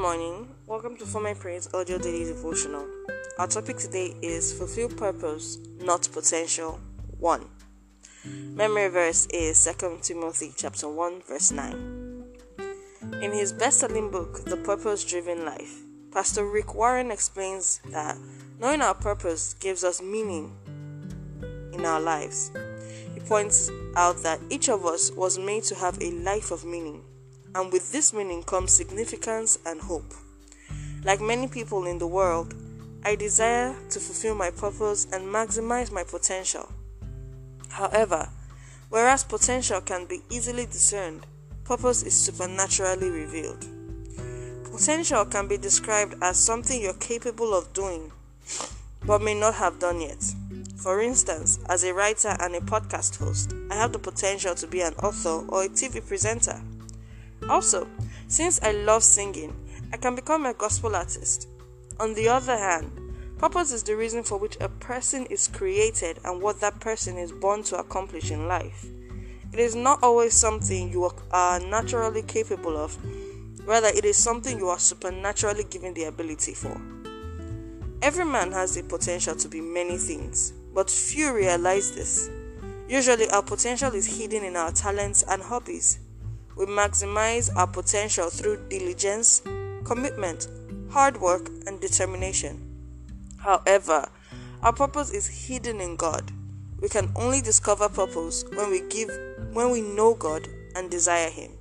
morning. Welcome to For My Praise Audio Daily Devotional. Our topic today is Fulfill Purpose, Not Potential 1. Memory verse is 2 Timothy chapter 1 verse 9. In his best-selling book, The Purpose-Driven Life, Pastor Rick Warren explains that knowing our purpose gives us meaning in our lives. He points out that each of us was made to have a life of meaning and with this meaning comes significance and hope. Like many people in the world, I desire to fulfill my purpose and maximize my potential. However, whereas potential can be easily discerned, purpose is supernaturally revealed. Potential can be described as something you're capable of doing, but may not have done yet. For instance, as a writer and a podcast host, I have the potential to be an author or a TV presenter. Also, since I love singing, I can become a gospel artist. On the other hand, purpose is the reason for which a person is created and what that person is born to accomplish in life. It is not always something you are naturally capable of, rather, it is something you are supernaturally given the ability for. Every man has the potential to be many things, but few realize this. Usually, our potential is hidden in our talents and hobbies. We maximize our potential through diligence, commitment, hard work, and determination. However, our purpose is hidden in God. We can only discover purpose when we give when we know God and desire him.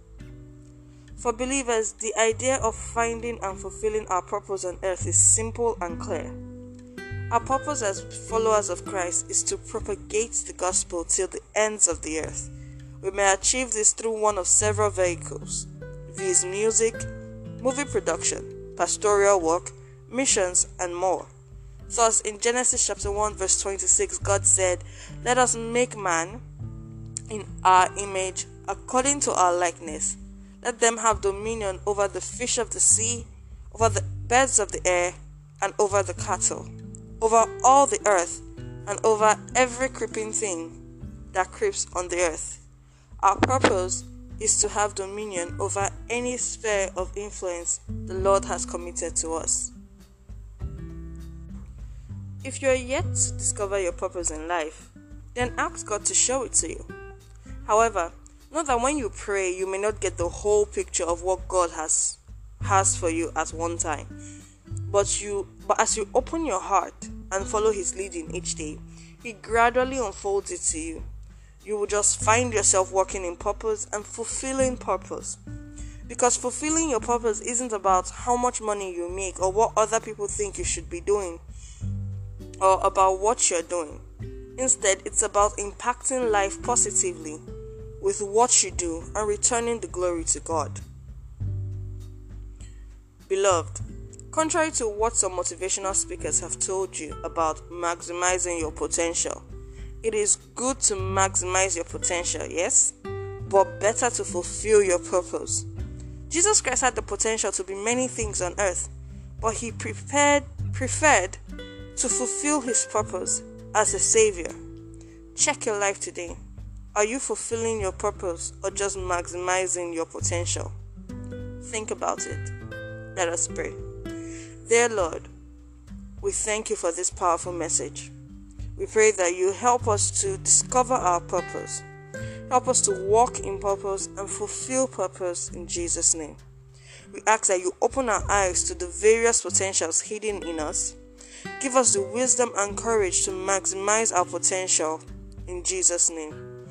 For believers, the idea of finding and fulfilling our purpose on earth is simple and clear. Our purpose as followers of Christ is to propagate the gospel till the ends of the earth we may achieve this through one of several vehicles viz. music, movie production, pastoral work, missions, and more. Thus, in Genesis chapter 1, verse 26, God said, Let us make man in our image, according to our likeness. Let them have dominion over the fish of the sea, over the birds of the air, and over the cattle, over all the earth, and over every creeping thing that creeps on the earth. Our purpose is to have dominion over any sphere of influence the Lord has committed to us. If you are yet to discover your purpose in life, then ask God to show it to you. However, know that when you pray, you may not get the whole picture of what God has has for you at one time. But you but as you open your heart and follow his leading each day, he gradually unfolds it to you you will just find yourself working in purpose and fulfilling purpose. Because fulfilling your purpose isn't about how much money you make or what other people think you should be doing or about what you're doing. Instead, it's about impacting life positively with what you do and returning the glory to God. Beloved, contrary to what some motivational speakers have told you about maximizing your potential, it is good to maximize your potential, yes, but better to fulfill your purpose. Jesus Christ had the potential to be many things on earth, but he prepared, preferred to fulfill his purpose as a savior. Check your life today. Are you fulfilling your purpose or just maximizing your potential? Think about it. Let us pray. Dear Lord, we thank you for this powerful message. We pray that you help us to discover our purpose. Help us to walk in purpose and fulfill purpose in Jesus' name. We ask that you open our eyes to the various potentials hidden in us. Give us the wisdom and courage to maximize our potential in Jesus' name.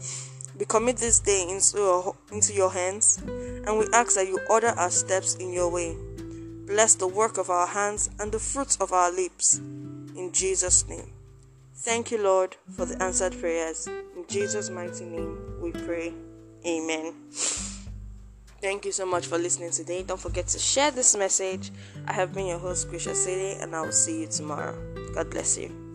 We commit this day into your, into your hands and we ask that you order our steps in your way. Bless the work of our hands and the fruits of our lips. In Jesus' name. Thank you, Lord, for the answered prayers. In Jesus' mighty name, we pray. Amen. Thank you so much for listening today. Don't forget to share this message. I have been your host, Krisha City, and I will see you tomorrow. God bless you.